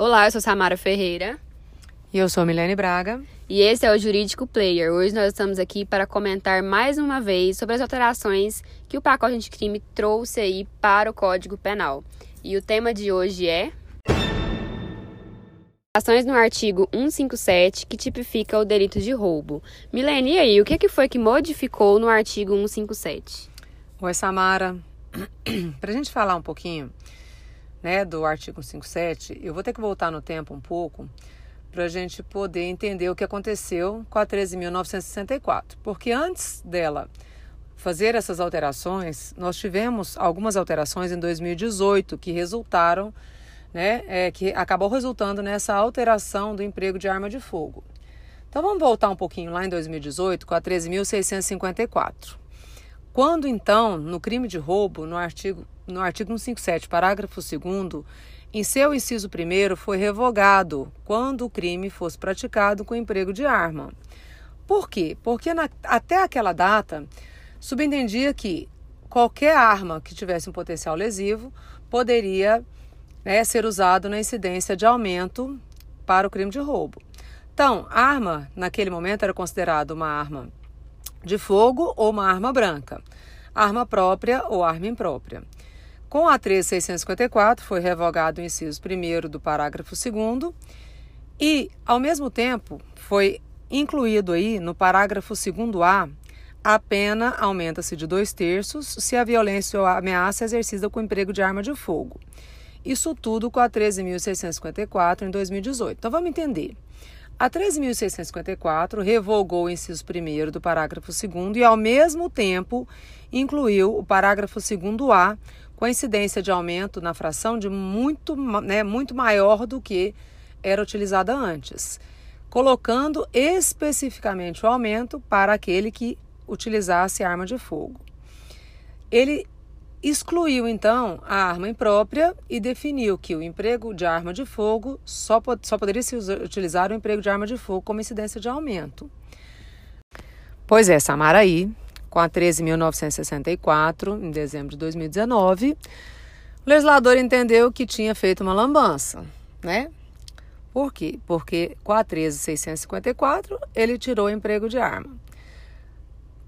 Olá, eu sou Samara Ferreira. E eu sou Milene Braga. E esse é o Jurídico Player. Hoje nós estamos aqui para comentar mais uma vez sobre as alterações que o pacote anticrime trouxe aí para o Código Penal. E o tema de hoje é Ações no artigo 157 que tipifica o delito de roubo. Milene, e aí, o que foi que modificou no artigo 157? Oi, Samara. Para a gente falar um pouquinho né, do artigo 157, eu vou ter que voltar no tempo um pouco para a gente poder entender o que aconteceu com a 13.964. Porque antes dela fazer essas alterações, nós tivemos algumas alterações em 2018 que resultaram, né, é, que acabou resultando nessa alteração do emprego de arma de fogo. Então vamos voltar um pouquinho lá em 2018 com a 13.654. Quando então, no crime de roubo, no artigo, no artigo 157, parágrafo 2 em seu inciso 1 foi revogado quando o crime fosse praticado com emprego de arma. Por quê? Porque na, até aquela data subentendia que qualquer arma que tivesse um potencial lesivo poderia né, ser usado na incidência de aumento para o crime de roubo. Então, arma, naquele momento, era considerada uma arma de fogo ou uma arma branca, arma própria ou arma imprópria. Com a 13654 foi revogado o inciso 1 do parágrafo 2 e, ao mesmo tempo, foi incluído aí no parágrafo 2A a pena aumenta-se de dois terços se a violência ou a ameaça é exercida com emprego de arma de fogo. Isso tudo com a 13.654 em 2018. Então vamos entender. A 13.654 revogou o inciso 1 do parágrafo 2 e, ao mesmo tempo, incluiu o parágrafo 2A com incidência de aumento na fração de muito, né, muito maior do que era utilizada antes, colocando especificamente o aumento para aquele que utilizasse arma de fogo. Ele excluiu então a arma imprópria e definiu que o emprego de arma de fogo só, só poderia se utilizar o emprego de arma de fogo como incidência de aumento. Pois é, Samaraí, com a 13.964, em dezembro de 2019, o legislador entendeu que tinha feito uma lambança, né? Por quê? Porque com a 13.654 ele tirou o emprego de arma.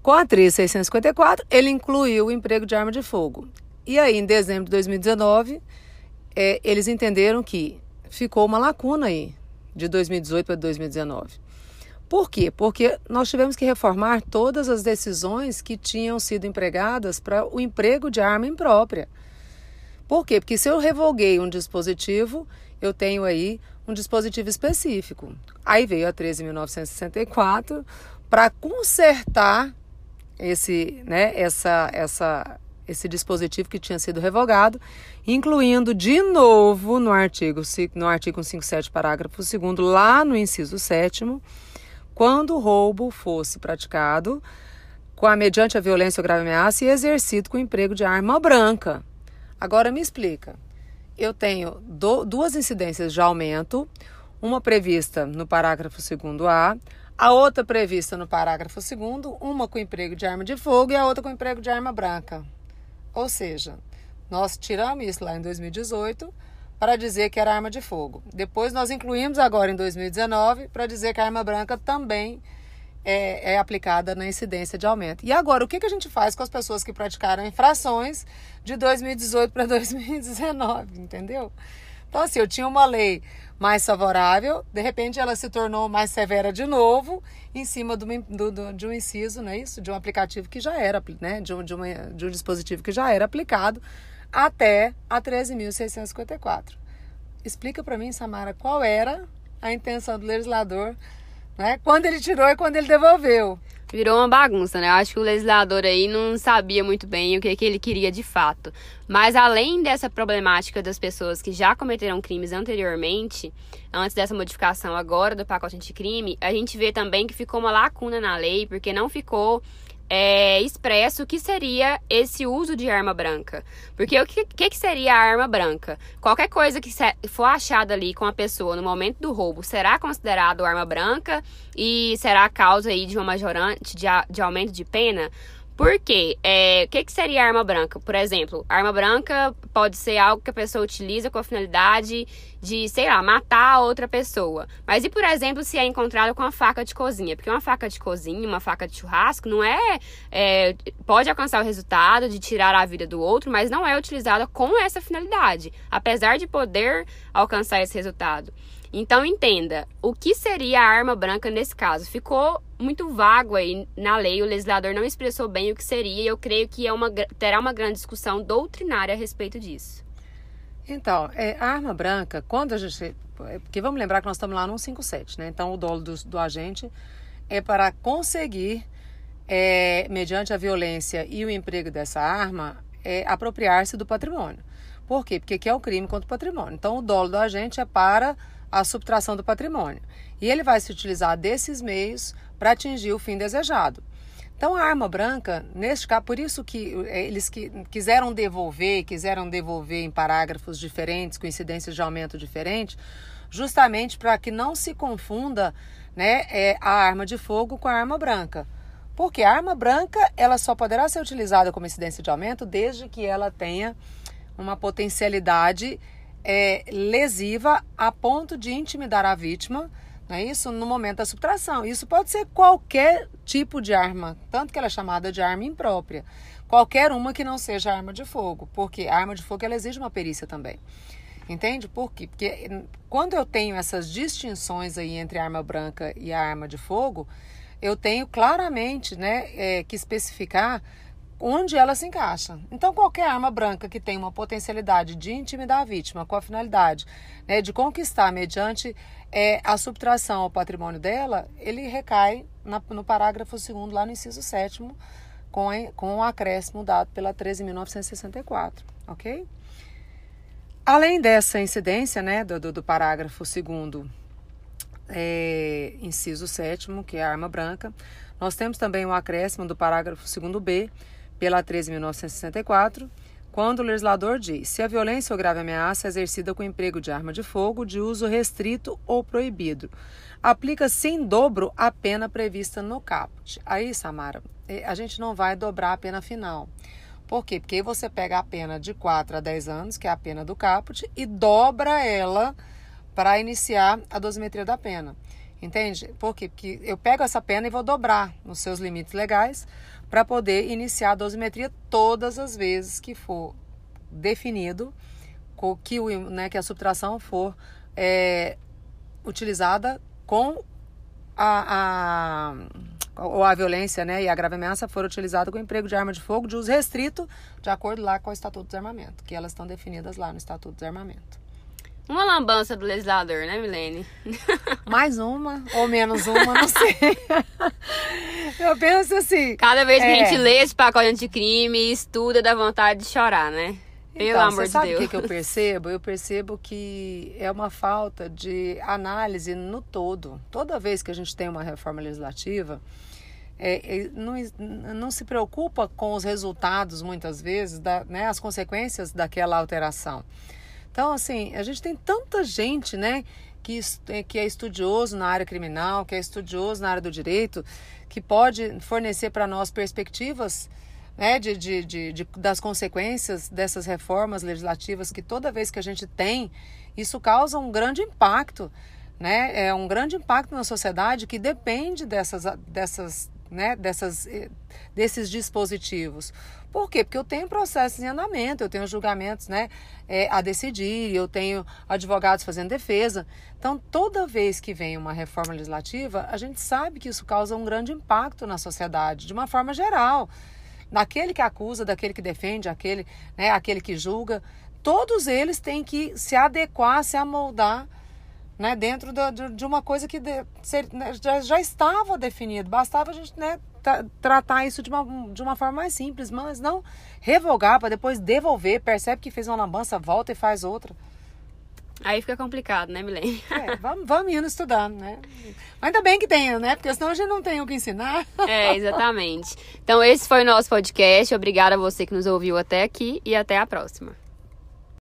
Com a 3654, ele incluiu o emprego de arma de fogo. E aí, em dezembro de 2019, é, eles entenderam que ficou uma lacuna aí, de 2018 para 2019. Por quê? Porque nós tivemos que reformar todas as decisões que tinham sido empregadas para o emprego de arma imprópria. Por quê? Porque se eu revoguei um dispositivo, eu tenho aí um dispositivo específico. Aí veio a 13.964 para consertar esse, né, essa, essa, esse dispositivo que tinha sido revogado, incluindo de novo no artigo, no artigo 57, parágrafo 2 lá no inciso 7 quando o roubo fosse praticado com a mediante a violência ou grave ameaça e exercido com emprego de arma branca. Agora me explica. Eu tenho do, duas incidências de aumento, uma prevista no parágrafo 2 A, outra prevista no parágrafo 2 uma com emprego de arma de fogo e a outra com emprego de arma branca. Ou seja, nós tiramos isso lá em 2018 para dizer que era arma de fogo. Depois nós incluímos agora em 2019 para dizer que a arma branca também é, é, aplicada na incidência de aumento. E agora, o que, que a gente faz com as pessoas que praticaram infrações de 2018 para 2019, entendeu? Então, assim, eu tinha uma lei mais favorável, de repente ela se tornou mais severa de novo, em cima do, do, de um inciso, não é isso? De um aplicativo que já era, né? De um, de, uma, de um dispositivo que já era aplicado até a 13.654. Explica para mim, Samara, qual era a intenção do legislador, né? Quando ele tirou e quando ele devolveu virou uma bagunça, né? Eu acho que o legislador aí não sabia muito bem o que, que ele queria de fato. Mas além dessa problemática das pessoas que já cometeram crimes anteriormente, antes dessa modificação agora do pacote anticrime, a gente vê também que ficou uma lacuna na lei, porque não ficou é, expresso o que seria esse uso de arma branca. Porque o que, que, seria a arma branca? Qualquer coisa que for achada ali com a pessoa no momento do roubo será considerado arma branca e será causa aí de uma majorante de, de aumento de pena? Por quê? É, o que, que seria arma branca? Por exemplo, arma branca pode ser algo que a pessoa utiliza com a finalidade de, sei lá, matar outra pessoa. Mas e, por exemplo, se é encontrado com uma faca de cozinha? Porque uma faca de cozinha, uma faca de churrasco, não é, é pode alcançar o resultado de tirar a vida do outro, mas não é utilizada com essa finalidade, apesar de poder alcançar esse resultado. Então entenda, o que seria a arma branca nesse caso? Ficou muito vago aí na lei, o legislador não expressou bem o que seria, e eu creio que é uma, terá uma grande discussão doutrinária a respeito disso. Então, é, a arma branca, quando a gente. É, porque vamos lembrar que nós estamos lá no 157, né? Então o dolo do, do agente é para conseguir, é, mediante a violência e o emprego dessa arma, é, apropriar-se do patrimônio. Por quê? Porque aqui é o crime contra o patrimônio. Então o dolo do agente é para a subtração do patrimônio. E ele vai se utilizar desses meios para atingir o fim desejado. Então, a arma branca, neste caso, por isso que é, eles que, quiseram devolver, quiseram devolver em parágrafos diferentes, com incidências de aumento diferentes, justamente para que não se confunda né, é, a arma de fogo com a arma branca. Porque a arma branca ela só poderá ser utilizada como incidência de aumento desde que ela tenha uma potencialidade é, lesiva a ponto de intimidar a vítima, não é isso? No momento da subtração. Isso pode ser qualquer tipo de arma, tanto que ela é chamada de arma imprópria. Qualquer uma que não seja arma de fogo, porque a arma de fogo ela exige uma perícia também. Entende? Por quê? Porque quando eu tenho essas distinções aí entre arma branca e arma de fogo, eu tenho claramente né, é, que especificar onde ela se encaixa. Então, qualquer arma branca que tem uma potencialidade de intimidar a vítima com a finalidade né, de conquistar mediante é, a subtração ao patrimônio dela, ele recai na, no parágrafo 2 lá no inciso 7 com, com o acréscimo dado pela 13.964, ok? Além dessa incidência né, do, do, parágrafo 2 é, inciso 7 que é a arma branca, nós temos também o um acréscimo do parágrafo 2b, pela 13.964, quando o legislador diz: se a violência ou grave ameaça é exercida com emprego de arma de fogo de uso restrito ou proibido, aplica-se em dobro a pena prevista no caput. Aí, Samara, eh, a gente não vai dobrar a pena final. Por quê? Porque você pega a pena de 4 a 10 anos, que é a pena do caput, e dobra ela para iniciar a dosimetria da pena. Entende? Por quê? Porque eu pego essa pena e vou dobrar nos seus limites legais para poder iniciar a dosimetria todas as vezes que for definido que, o, né, que a subtração for é, utilizada com a, a, ou a violência né, e a grave ameaça for utilizada com emprego de arma de fogo de uso restrito, de acordo lá com o Estatuto do Desarmamento, que elas estão definidas lá no Estatuto do Desarmamento. Uma lambança do legislador, né, Milene? Mais uma ou menos uma, não sei. Eu penso assim. Cada vez que é... a gente lê esse pacote anticrime, estuda, dá vontade de chorar, né? Pelo então, amor de sabe Deus. o que, que eu percebo? Eu percebo que é uma falta de análise no todo. Toda vez que a gente tem uma reforma legislativa, é, é, não, não se preocupa com os resultados, muitas vezes, da, né, as consequências daquela alteração. Então, assim, a gente tem tanta gente, né, que, é, que é estudioso na área criminal, que é estudioso na área do direito, que pode fornecer para nós perspectivas né, de, de, de, de, das consequências dessas reformas legislativas que toda vez que a gente tem, isso causa um grande impacto, né? É um grande impacto na sociedade que depende dessas, dessas, né, dessas, eh, desses dispositivos. Por quê? Porque eu tenho processos em andamento, eu tenho julgamentos né, é, a decidir, eu tenho advogados fazendo defesa. Então, toda vez que vem uma reforma legislativa, a gente sabe que isso causa um grande impacto na sociedade, de uma forma geral. Daquele que acusa, daquele que defende, aquele, né, aquele que julga. Todos eles têm que se adequar, se amoldar né, dentro de, de uma coisa que de, ser, né, já, já estava definido. Bastava a gente né, tratar isso de uma, de uma forma mais simples, mas não revogar para depois devolver, percebe que fez uma lambança, volta e faz outra. Aí fica complicado, né, Milene? É, vamos, vamos indo estudando, né? Ainda bem que tenha, né? Porque senão a gente não tem o que ensinar. É, exatamente. Então, esse foi o nosso podcast. Obrigada a você que nos ouviu até aqui e até a próxima.